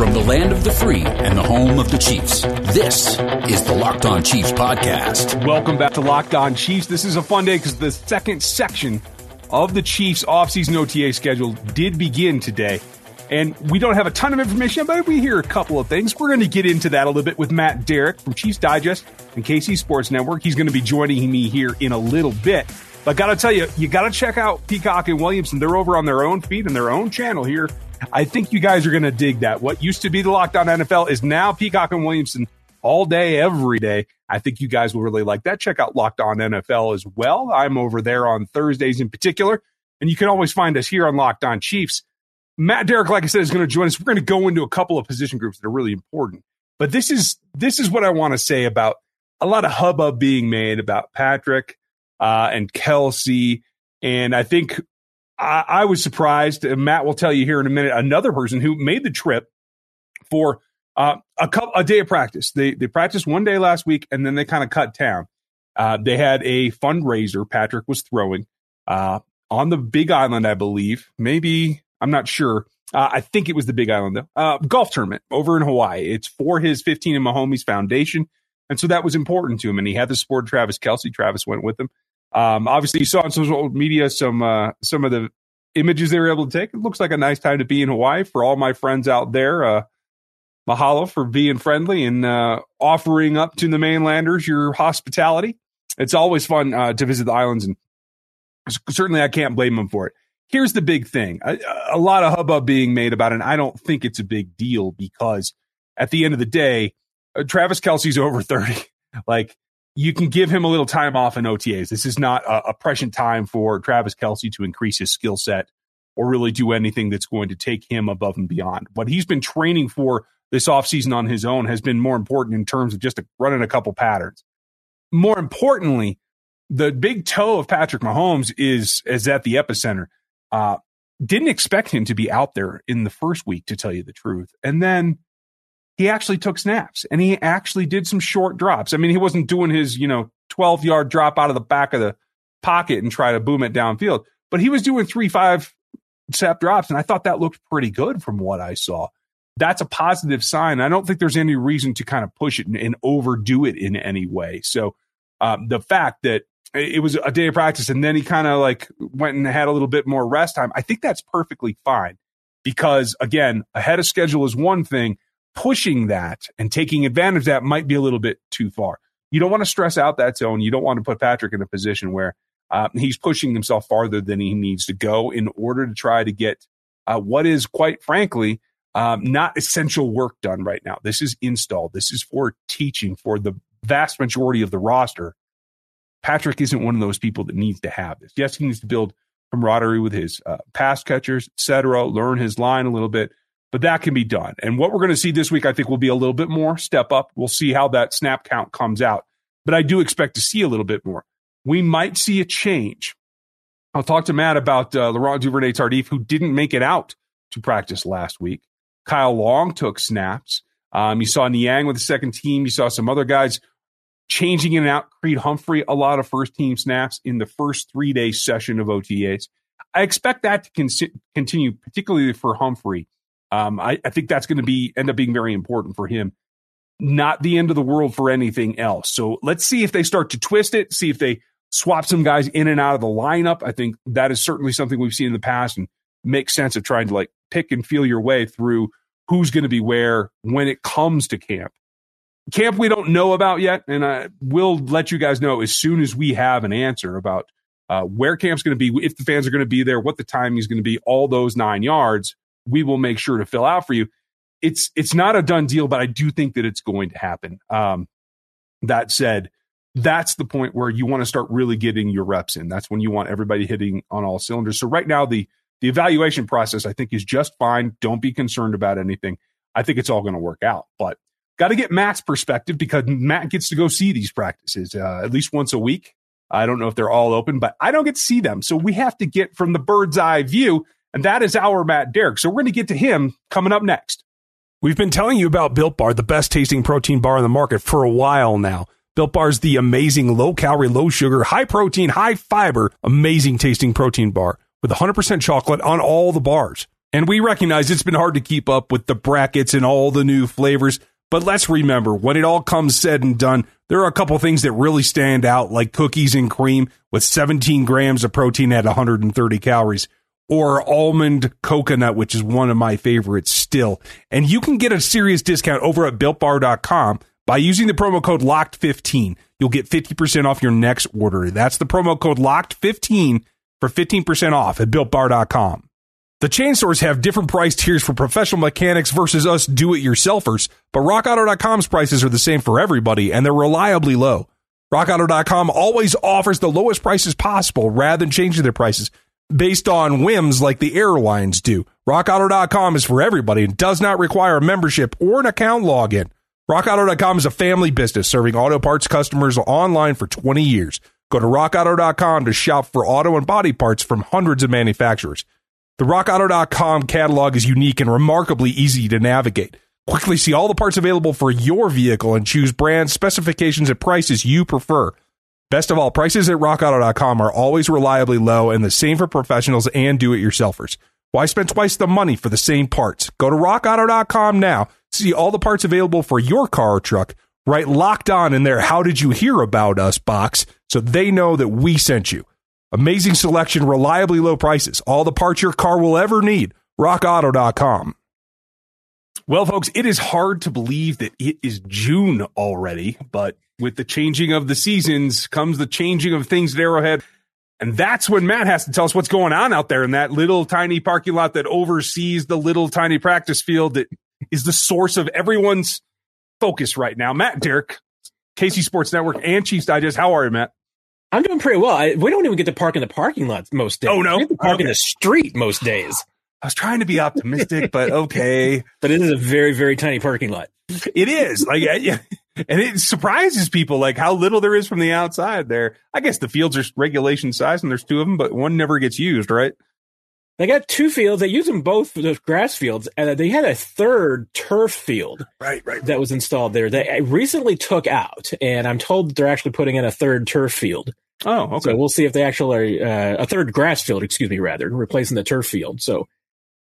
From the land of the free and the home of the Chiefs, this is the Locked On Chiefs podcast. Welcome back to Locked On Chiefs. This is a fun day because the second section of the Chiefs offseason OTA schedule did begin today. And we don't have a ton of information, but we hear a couple of things. We're going to get into that a little bit with Matt Derrick from Chiefs Digest and KC Sports Network. He's going to be joining me here in a little bit. But I got to tell you, you got to check out Peacock and Williamson. They're over on their own feed and their own channel here. I think you guys are going to dig that. What used to be the Locked On NFL is now Peacock and Williamson all day, every day. I think you guys will really like that. Check out Locked On NFL as well. I'm over there on Thursdays in particular. And you can always find us here on Locked On Chiefs. Matt Derrick, like I said, is going to join us. We're going to go into a couple of position groups that are really important. But this is this is what I want to say about a lot of hubbub being made about Patrick uh, and Kelce, And I think I, I was surprised. Matt will tell you here in a minute. Another person who made the trip for uh, a couple a day of practice. They they practiced one day last week, and then they kind of cut down. Uh, they had a fundraiser. Patrick was throwing uh, on the Big Island, I believe. Maybe I'm not sure. Uh, I think it was the Big Island though. Uh, golf tournament over in Hawaii. It's for his 15 and Mahomies Foundation, and so that was important to him. And he had the support of Travis Kelce. Travis went with him. Um, obviously, you saw on social media some uh, some of the images they were able to take. It looks like a nice time to be in Hawaii for all my friends out there. Uh, mahalo for being friendly and uh, offering up to the mainlanders your hospitality. It's always fun uh, to visit the islands, and certainly I can't blame them for it. Here's the big thing: a, a lot of hubbub being made about it. And I don't think it's a big deal because at the end of the day, uh, Travis Kelce's over thirty. like you can give him a little time off in OTAs. This is not a, a prescient time for Travis Kelce to increase his skill set or really do anything that's going to take him above and beyond. What he's been training for this offseason on his own has been more important in terms of just running a couple patterns. More importantly, the big toe of Patrick Mahomes is is at the epicenter. Uh, didn't expect him to be out there in the first week, to tell you the truth, and then he actually took snaps and he actually did some short drops. I mean, he wasn't doing his, you know, 12 yard drop out of the back of the pocket and try to boom it downfield, but he was doing three, five step drops. And I thought that looked pretty good from what I saw. That's a positive sign. I don't think there's any reason to kind of push it and, and overdo it in any way. So, um, the fact that it was a day of practice and then he kind of like went and had a little bit more rest time, I think that's perfectly fine because again, ahead of schedule is one thing pushing that and taking advantage of that might be a little bit too far. You don't want to stress out that zone. You don't want to put Patrick in a position where uh, he's pushing himself farther than he needs to go in order to try to get uh, what is, quite frankly, um, not essential work done right now. This is install. This is for teaching for the vast majority of the roster. Patrick isn't one of those people that needs to have this. Yes, he needs to build camaraderie with his uh, pass catchers, etc. Learn his line a little bit but that can be done. And what we're going to see this week, I think, will be a little bit more step up. We'll see how that snap count comes out, but I do expect to see a little bit more. We might see a change. I'll talk to Matt about uh, Laurent Duvernay Tardif, who didn't make it out to practice last week. Kyle Long took snaps. Um, you saw Niang with the second team. You saw some other guys changing in and out. Creed Humphrey, a lot of first team snaps in the first three day session of OTAs. I expect that to con- continue, particularly for Humphrey um, I, I think that's going to be end up being very important for him. Not the end of the world for anything else. So let's see if they start to twist it. See if they swap some guys in and out of the lineup. I think that is certainly something we've seen in the past and makes sense of trying to like pick and feel your way through who's going to be where when it comes to camp. Camp we don't know about yet, and I will let you guys know as soon as we have an answer about uh, where camp's going to be, if the fans are going to be there, what the timing is going to be, all those nine yards we will make sure to fill out for you. It's it's not a done deal, but I do think that it's going to happen. Um, that said, that's the point where you want to start really getting your reps in. That's when you want everybody hitting on all cylinders. So right now, the the evaluation process I think is just fine. Don't be concerned about anything. I think it's all going to work out, but got to get Matt's perspective because Matt gets to go see these practices uh, at least once a week. I don't know if they're all open, but I don't get to see them. So we have to get from the bird's eye view and that is our Matt Derrick. So we're going to get to him coming up next. We've been telling you about Built Bar, the best tasting protein bar in the market for a while now. Built Bar is the amazing low calorie, low sugar, high protein, high fiber, amazing tasting protein bar with 100% chocolate on all the bars. And we recognize it's been hard to keep up with the brackets and all the new flavors. But let's remember, when it all comes said and done, there are a couple things that really stand out, like cookies and cream with 17 grams of protein at 130 calories, or almond coconut, which is one of my favorites still. And you can get a serious discount over at builtbar.com by using the promo code LOCKED15. You'll get 50% off your next order. That's the promo code LOCKED15 for 15% off at builtbar.com. The chain stores have different price tiers for professional mechanics versus us do it yourselfers, but rockauto.com's prices are the same for everybody and they're reliably low. RockAuto.com always offers the lowest prices possible rather than changing their prices based on whims like the airlines do. RockAuto.com is for everybody and does not require a membership or an account login. RockAuto.com is a family business serving auto parts customers online for 20 years. Go to RockAuto.com to shop for auto and body parts from hundreds of manufacturers. The RockAuto.com catalog is unique and remarkably easy to navigate. Quickly see all the parts available for your vehicle and choose brands, specifications, and prices you prefer. Best of all, prices at RockAuto.com are always reliably low and the same for professionals and do-it-yourselfers. Why spend twice the money for the same parts? Go to RockAuto.com now. See all the parts available for your car or truck. Right locked on in there. How did you hear about us box? So they know that we sent you. Amazing selection, reliably low prices, all the parts your car will ever need. RockAuto.com. Well, folks, it is hard to believe that it is June already, but with the changing of the seasons comes the changing of things at Arrowhead. And that's when Matt has to tell us what's going on out there in that little tiny parking lot that oversees the little tiny practice field that is the source of everyone's focus right now. Matt Derrick, KC Sports Network and Chiefs Digest. How are you, Matt? I'm doing pretty well. I, we don't even get to park in the parking lot most days. Oh no, we get to park okay. in the street most days. I was trying to be optimistic, but okay. but it is a very, very tiny parking lot. It is like, yeah, and it surprises people like how little there is from the outside there. I guess the fields are regulation size, and there's two of them, but one never gets used, right? They got two fields. They use them both for those grass fields, and they had a third turf field, right, right, that was installed there. They recently took out, and I'm told they're actually putting in a third turf field. Oh, okay. So we'll see if they actually are uh, a third grass field, excuse me, rather replacing the turf field. So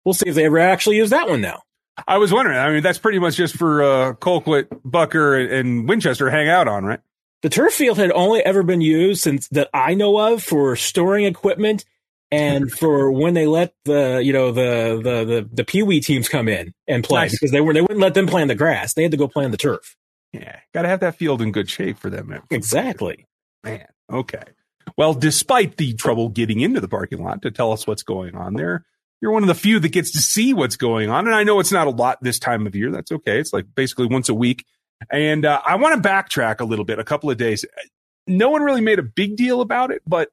we'll see if they ever actually use that one now. I was wondering. I mean, that's pretty much just for uh, Colquitt, Butker, and Winchester hang out on, right? The turf field had only ever been used since that I know of for storing equipment and for when they let the you know the the the, the pee wee teams come in and play nice. because they were they wouldn't let them play on the grass. They had to go play on the turf. Yeah, got to have that field in good shape for them. Exactly. Man, okay. Well, despite the trouble getting into the parking lot to tell us what's going on there, you're one of the few that gets to see what's going on. And I know it's not a lot this time of year. That's okay. It's like basically once a week. And uh, I want to backtrack a little bit, a couple of days. No one really made a big deal about it, but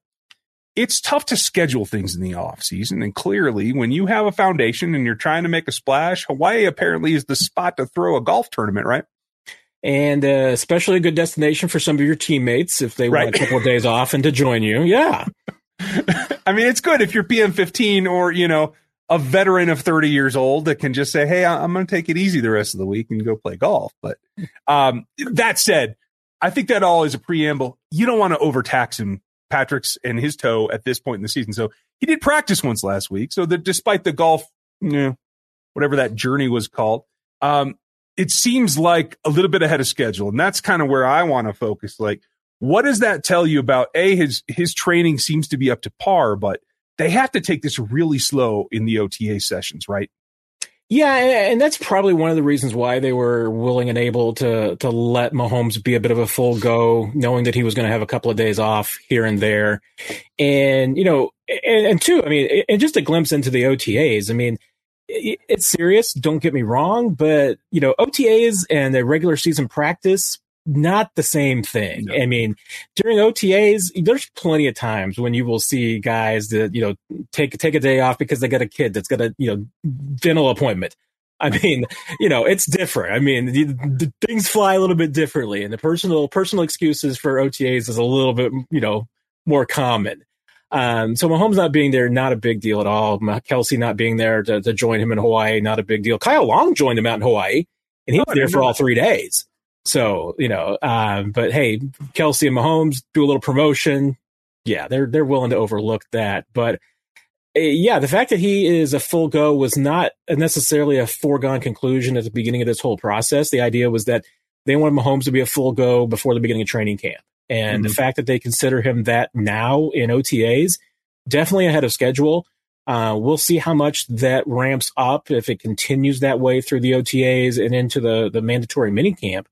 it's tough to schedule things in the off season. And clearly, when you have a foundation and you're trying to make a splash, Hawaii apparently is the spot to throw a golf tournament, right? And uh, especially a good destination for some of your teammates if they right. want a couple of days off and to join you. Yeah. I mean, it's good if you're PM 15 or, you know, a veteran of 30 years old that can just say, Hey, I'm going to take it easy the rest of the week and go play golf. But um, that said, I think that all is a preamble. You don't want to overtax him Patrick's and his toe at this point in the season. So he did practice once last week. So that despite the golf, you know, whatever that journey was called, um, it seems like a little bit ahead of schedule. And that's kind of where I want to focus. Like, what does that tell you about a his his training seems to be up to par, but they have to take this really slow in the OTA sessions, right? Yeah, and that's probably one of the reasons why they were willing and able to to let Mahomes be a bit of a full go, knowing that he was going to have a couple of days off here and there, and you know, and, and two, I mean, and just a glimpse into the OTAs. I mean, it's serious. Don't get me wrong, but you know, OTAs and the regular season practice not the same thing. No. I mean, during OTAs, there's plenty of times when you will see guys that, you know, take, take a day off because they got a kid that's got a, you know, dental appointment. I mean, you know, it's different. I mean, the, the things fly a little bit differently and the personal, personal excuses for OTAs is a little bit, you know, more common. Um, so Mahomes not being there, not a big deal at all. Kelce not being there to, to join him in Hawaii, not a big deal. Kyle Long joined him out in Hawaii and he oh, was there for all three days. So, you know, um, but hey, Kelce and Mahomes do a little promotion. Yeah, they're they're willing to overlook that. But yeah, the fact that he is a full go was not necessarily a foregone conclusion at the beginning of this whole process. The idea was that they wanted Mahomes to be a full go before the beginning of training camp. And mm-hmm. the fact that they consider him that now in OTAs, definitely ahead of schedule. Uh, we'll see how much that ramps up if it continues that way through the OTAs and into the, the mandatory minicamp.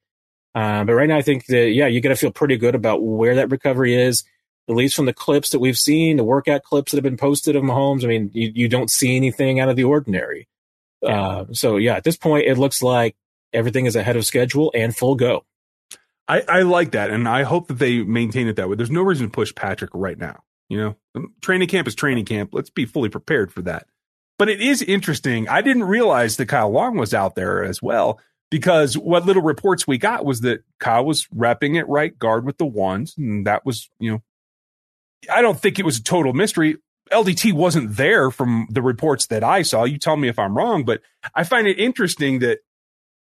Uh, but right now, I think that, yeah, you got to feel pretty good about where that recovery is, at least from the clips that we've seen, the workout clips that have been posted of Mahomes. I mean, you, you don't see anything out of the ordinary. Uh, so, yeah, at this point, it looks like everything is ahead of schedule and full go. I, I like that, and I hope that they maintain it that way. There's no reason to push Patrick right now. You know, um, training camp is training camp. Let's be fully prepared for that. But it is interesting. I didn't realize that Kyle Long was out there as well because what little reports we got was that Kyle was repping at right guard with the ones, and that was, you know, I don't think it was a total mystery. LDT wasn't there from the reports that I saw. You tell me if I'm wrong, but I find it interesting that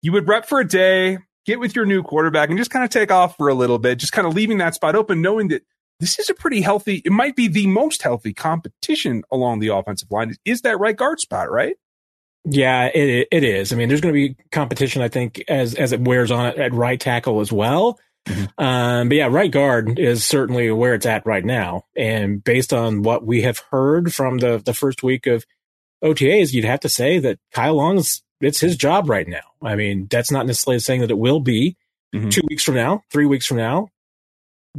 you would rep for a day, get with your new quarterback, and just kind of take off for a little bit, just kind of leaving that spot open, knowing that this is a pretty healthy, it might be the most healthy competition along the offensive line. Is that right guard spot, right? Yeah, it it is. I mean, there's going to be competition, I think, as as it wears on at right tackle as well. Mm-hmm. Um, but yeah, right guard is certainly where it's at right now. And based on what we have heard from the the first week of OTAs, you'd have to say that Kyle Long's it's his job right now. I mean, that's not necessarily saying that it will be mm-hmm. two weeks from now, three weeks from now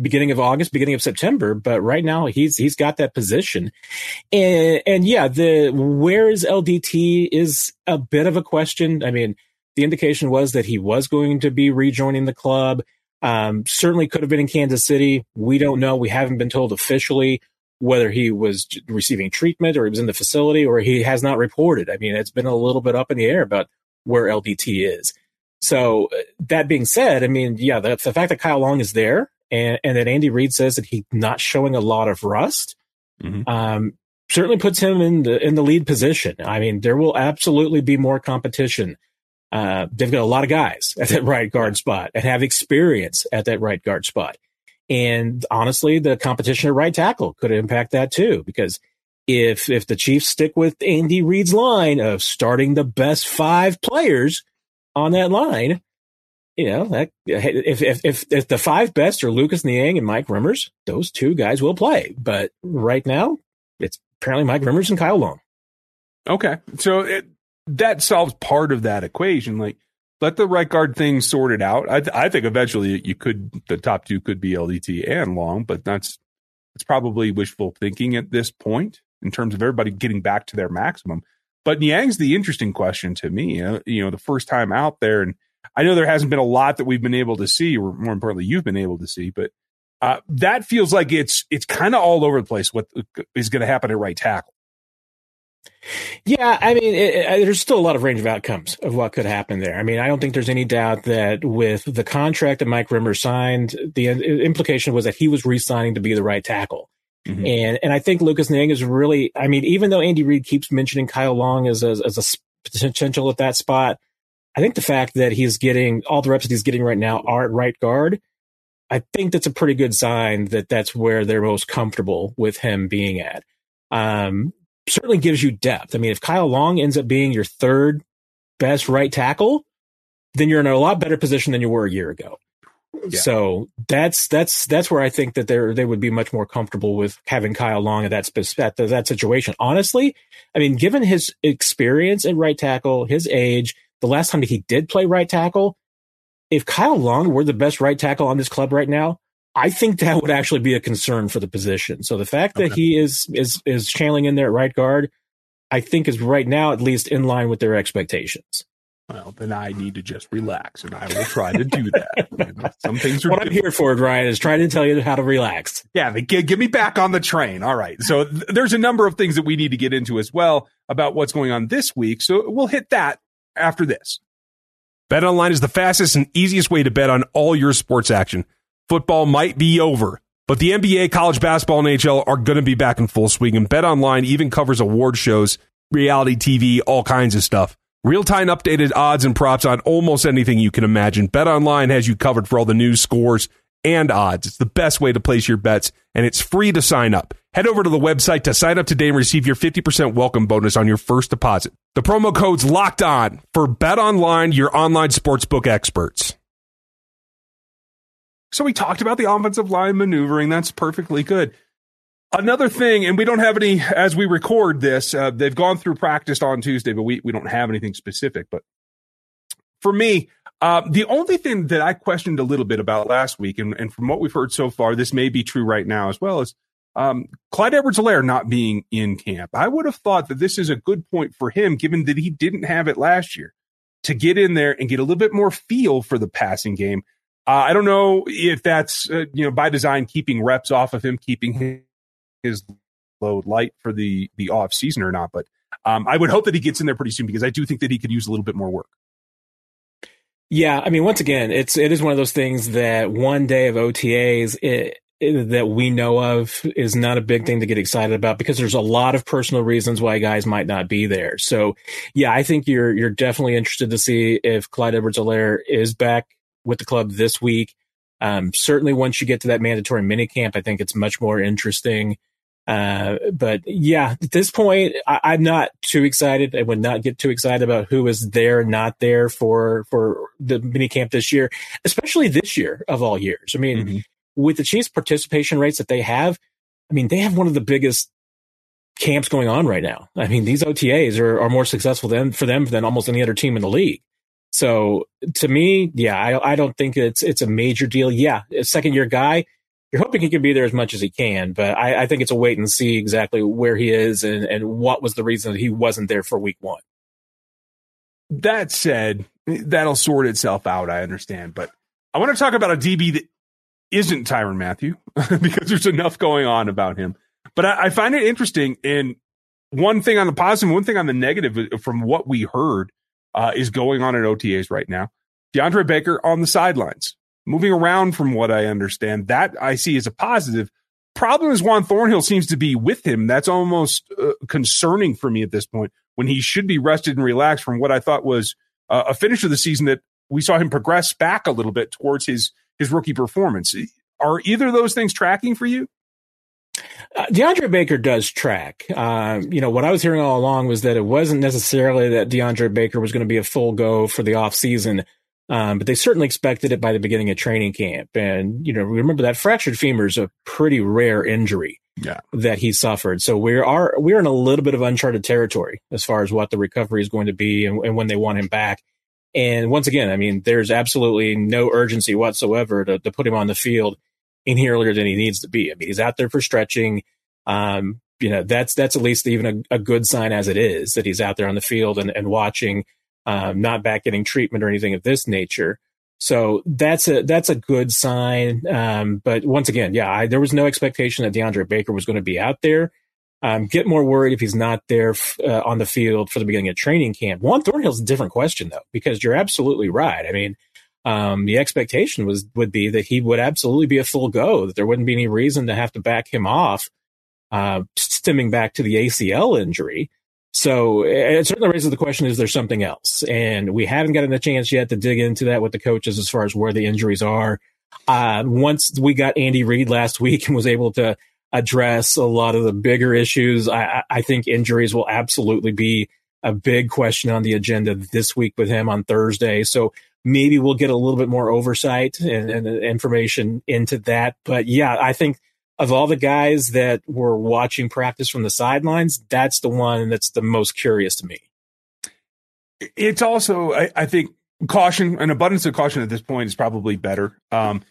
beginning of August, beginning of September, but right now he's he's got that position. And and yeah, the where is LDT is a bit of a question. I mean, the indication was that he was going to be rejoining the club. Um, certainly could have been in Kansas City. We don't know. We haven't been told officially whether he was receiving treatment or he was in the facility or he has not reported. I mean, it's been a little bit up in the air about where LDT is. So uh, that being said, I mean, yeah, the, the fact that Kyle Long is there and, and that Andy Reid says that he's not showing a lot of rust, mm-hmm. um, certainly puts him in the in the lead position. I mean, there will absolutely be more competition. Uh, they've got a lot of guys at that right guard spot and have experience at that right guard spot. And honestly, the competition at right tackle could impact that too, because if if the Chiefs stick with Andy Reid's line of starting the best five players on that line, you know, that if, if, if, if the five best are Lucas Niang and Mike Remmers, those two guys will play. But right now, it's apparently Mike Remmers and Kyle Long. Okay. So it, that solves part of that equation. Like, let the right guard thing sorted out. I, I think eventually you could, the top two could be LDT and Long, but that's, it's probably wishful thinking at this point in terms of everybody getting back to their maximum. But Niang's the interesting question to me. Uh, you know, the first time out there and, I know there hasn't been a lot that we've been able to see, or more importantly, you've been able to see, but uh, that feels like it's it's kind of all over the place. What is going to happen at right tackle? Yeah, I mean, it, it, there's still a lot of range of outcomes of what could happen there. I mean, I don't think there's any doubt that with the contract that Mike Remmer signed, the implication was that he was re-signing to be the right tackle. Mm-hmm. And and I think Lucas Niang is really, I mean, even though Andy Reid keeps mentioning Kyle Long as a, as a potential at that spot, I think the fact that he's getting all the reps that he's getting right now are at right guard, I think that's a pretty good sign that that's where they're most comfortable with him being at. Um, certainly gives you depth. I mean, if Kyle Long ends up being your third best right tackle, then you're in a lot better position than you were a year ago. Yeah. So that's that's that's where I think that they they would be much more comfortable with having Kyle Long at that at that situation. Honestly, I mean, given his experience at right tackle, his age, the last time he did play right tackle, if Kyle Long were the best right tackle on this club right now, I think that would actually be a concern for the position. So the fact that okay. he is is is channeling in there at right guard, I think is right now at least in line with their expectations. Well, then I need to just relax, and I will try to do that. Some things are. What different. I'm here for, Ryan, is trying to tell you how to relax. Yeah, get, get me back on the train. All right. So th- there's a number of things that we need to get into as well about what's going on this week. So we'll hit that after this. Bet online is the fastest and easiest way to bet on all your sports action. Football might be over, but the NBA, college basketball, and NHL are going to be back in full swing. And Bet Online even covers award shows, reality TV, all kinds of stuff. Real time updated odds and props on almost anything you can imagine. Bet Online has you covered for all the news, scores, and odds. It's the best way to place your bets, and it's free to sign up. Head over to the website to sign up today and receive your 50% welcome bonus on your first deposit. The promo code's locked on for Bet Online, your online sportsbook experts. So we talked about the offensive line maneuvering. That's perfectly good. Another thing, and we don't have any as we record this. Uh, they've gone through practice on Tuesday, but we we don't have anything specific. But for me, uh, the only thing that I questioned a little bit about last week, and, and from what we've heard so far, this may be true right now as well, is um, Clyde Edwards-Helaire not being in camp. I would have thought that this is a good point for him, given that he didn't have it last year, to get in there and get a little bit more feel for the passing game. Uh, I don't know if that's uh, you know by design, keeping reps off of him, keeping his load light for the the off season or not, but um, I would hope that he gets in there pretty soon because I do think that he could use a little bit more work. Yeah, I mean, once again, it's it is one of those things that one day of OTAs it, it, that we know of is not a big thing to get excited about because there's a lot of personal reasons why guys might not be there. So, yeah, I think you're you're definitely interested to see if Clyde Edwards-Helaire is back with the club this week. Um, certainly, once you get to that mandatory minicamp, I think it's much more interesting. Uh, but yeah, at this point, I, am not too excited. I would not get too excited about who is there, not there for for the mini camp this year, especially this year of all years. I mean, mm-hmm. with the Chiefs' participation rates that they have, I mean, they have one of the biggest camps going on right now. I mean, these OTAs are, are more successful than for them than almost any other team in the league. So to me, yeah, I, I don't think it's it's a major deal. Yeah, a second year guy you're hoping he can be there as much as he can, but I, I, think it's a wait and see exactly where he is and, and what was the reason that he wasn't there for week one. That said, that'll sort itself out. I understand, but I want to talk about a DB that isn't Tyrann Mathieu because there's enough going on about him. But I, I find it interesting. And one thing on the positive, one thing on the negative from what we heard uh, is going on at OTAs right now. DeAndre Baker on the sidelines moving around from what I understand. That I see as a positive. Problem is Juan Thornhill seems to be with him. That's almost uh, concerning for me at this point when he should be rested and relaxed from what I thought was uh, a finish of the season that we saw him progress back a little bit towards his his rookie performance. Are either of those things tracking for you? Uh, DeAndre Baker does track. Uh, you know, what I was hearing all along was that it wasn't necessarily that DeAndre Baker was going to be a full go for the offseason. Um, but they certainly expected it by the beginning of training camp. And, you know, remember that fractured femur is a pretty rare injury yeah. that he suffered. So we are, we're in a little bit of uncharted territory as far as what the recovery is going to be and, and when they want him back. And once again, I mean, there's absolutely no urgency whatsoever to, to put him on the field any earlier than he needs to be. I mean, he's out there for stretching. Um, you know, that's, that's at least even a, a good sign as it is that he's out there on the field and, and watching um, not back getting treatment or anything of this nature. So that's a that's a good sign. Um, but once again, yeah, I, there was no expectation that DeAndre Baker was going to be out there. Um, get more worried if he's not there f- uh, on the field for the beginning of training camp. Juan Thornhill's a different question though, because you're absolutely right. I mean, um, the expectation was would be that he would absolutely be a full go, that there wouldn't be any reason to have to back him off, uh, stemming back to the ACL injury. So it certainly raises the question: Is there something else? And we haven't gotten a chance yet to dig into that with the coaches as far as where the injuries are. Uh, once we got Andy Reid last week and was able to address a lot of the bigger issues, I, I think injuries will absolutely be a big question on the agenda this week with him on Thursday. So maybe we'll get a little bit more oversight and, and information into that. But yeah, I think of all the guys that were watching practice from the sidelines, that's the one that's the most curious to me. It's also, I, I think, caution, an abundance of caution at this point is probably better. Um,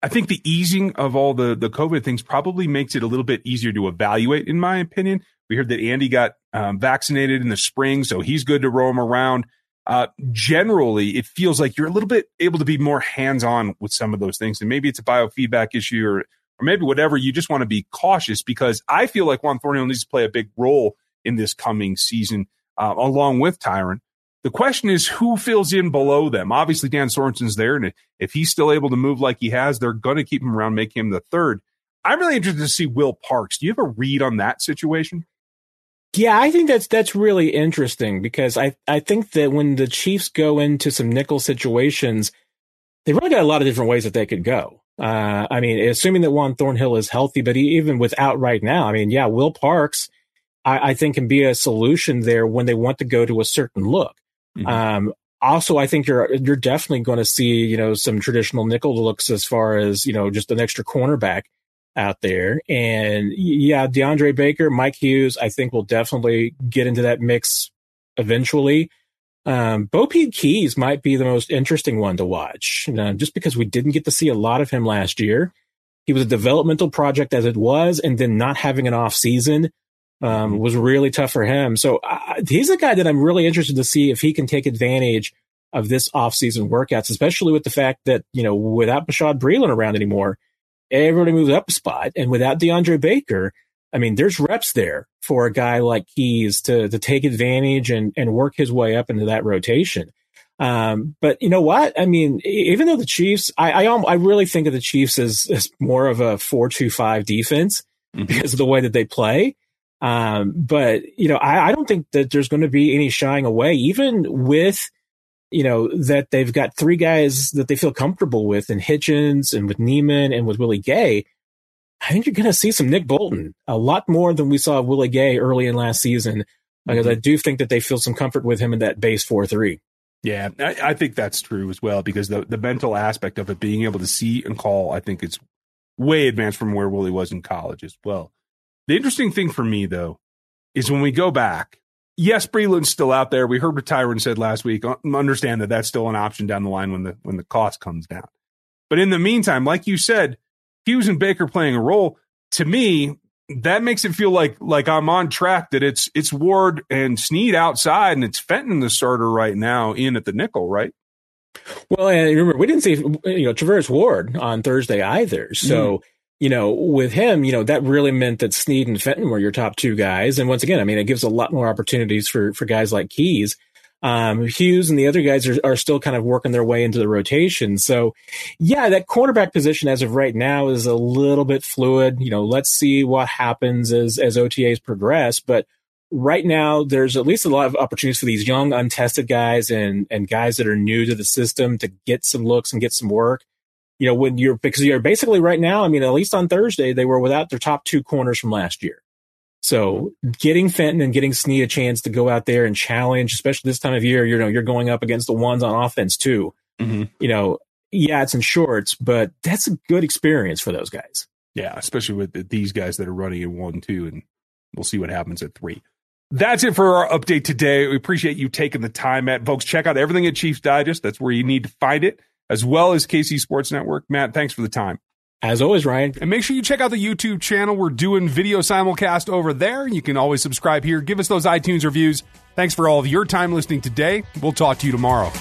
I think the easing of all the the COVID things probably makes it a little bit easier to evaluate, in my opinion. We heard that Andy got um, vaccinated in the spring, so he's good to roam around. Uh, generally, it feels like you're a little bit able to be more hands on with some of those things, and maybe it's a biofeedback issue or or maybe whatever, you just want to be cautious because I feel like Juan Thornhill needs to play a big role in this coming season, uh, along with Tyrann. The question is who fills in below them. Obviously, Dan Sorensen's there, and if he's still able to move like he has, they're going to keep him around, make him the third. I'm really interested to see Will Parks. Do you have a read on that situation? Yeah, I think that's that's really interesting because I I think that when the Chiefs go into some nickel situations, they really got a lot of different ways that they could go. Uh, I mean, assuming that Juan Thornhill is healthy, but he, even without right now, I mean, yeah, Will Parks, I, I, think can be a solution there when they want to go to a certain look. Mm-hmm. Um, also, I think you're you're definitely going to see you know some traditional nickel looks as far as you know just an extra cornerback out there, and yeah, DeAndre Baker, Mike Hughes, I think will definitely get into that mix eventually. Um, BoPete Keyes might be the most interesting one to watch, uh, just because we didn't get to see a lot of him last year. He was a developmental project as it was, and then not having an off season um, mm-hmm. was really tough for him. So uh, he's a guy that I'm really interested to see if he can take advantage of this off season workouts, especially with the fact that you know without Bashaud Breeland around anymore, everybody moves up a spot, and without DeAndre Baker, I mean, there's reps there for a guy like Keyes to to take advantage and and work his way up into that rotation. Um, but you know what? I mean, even though the Chiefs, I I, I really think of the Chiefs as, as more of a four two five defense mm-hmm. because of the way that they play. Um, but you know, I, I don't think that there's going to be any shying away, even with you know that they've got three guys that they feel comfortable with, and Hitchens, and with Niemann, and with Willie Gay. I think you're going to see some Nick Bolton a lot more than we saw Willie Gay early in last season, because mm-hmm. I do think that they feel some comfort with him in that base four three. Yeah, I, I, think that's true as well because the the mental aspect of it, being able to see and call, I think it's way advanced from where Willie was in college as well. The interesting thing for me though is when we go back. Yes, Breeland's still out there. We heard what Tyrann said last week. Understand that that's still an option down the line when the when the cost comes down. But in the meantime, like you said, Hughes and Baker playing a role, to me, that makes it feel like like I'm on track that it's it's Ward and Sneed outside and it's Fenton the starter right now in at the nickel, right? Well, and remember we didn't see you know Charvarius Ward on Thursday either. So, mm. you know, with him, you know, that really meant that Sneed and Fenton were your top two guys. And once again, I mean, it gives a lot more opportunities for for guys like Keyes um, Hughes and the other guys are, are still kind of working their way into the rotation. So, yeah, that cornerback position as of right now is a little bit fluid. You know, let's see what happens as as OTAs progress. But right now, there's at least a lot of opportunities for these young, untested guys and and guys that are new to the system to get some looks and get some work. You know, when you're because you're basically right now. I mean, at least on Thursday, they were without their top two corners from last year. So getting Fenton and getting Snee a chance to go out there and challenge, especially this time of year, you know, you're going up against the ones on offense too. Mm-hmm. You know, yeah, it's in shorts, but that's a good experience for those guys. Yeah, especially with these guys that are running in one, two, and we'll see what happens at three. That's it for our update today. We appreciate you taking the time, Matt. Folks, check out everything at Chiefs Digest. That's where you need to find it, as well as KC Sports Network. Matt, thanks for the time. As always, Ryan. And make sure you check out the YouTube channel. We're doing video simulcast over there. You can always subscribe here. Give us those iTunes reviews. Thanks for all of your time listening today. We'll talk to you tomorrow.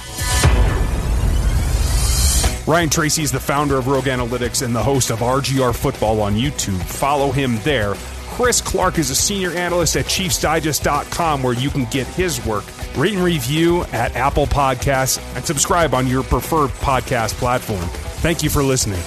Ryan Tracy is the founder of Rogue Analytics and the host of RGR Football on YouTube. Follow him there. Chris Clark is a senior analyst at ChiefsDigest.com where you can get his work. Rate and review at Apple Podcasts and subscribe on your preferred podcast platform. Thank you for listening.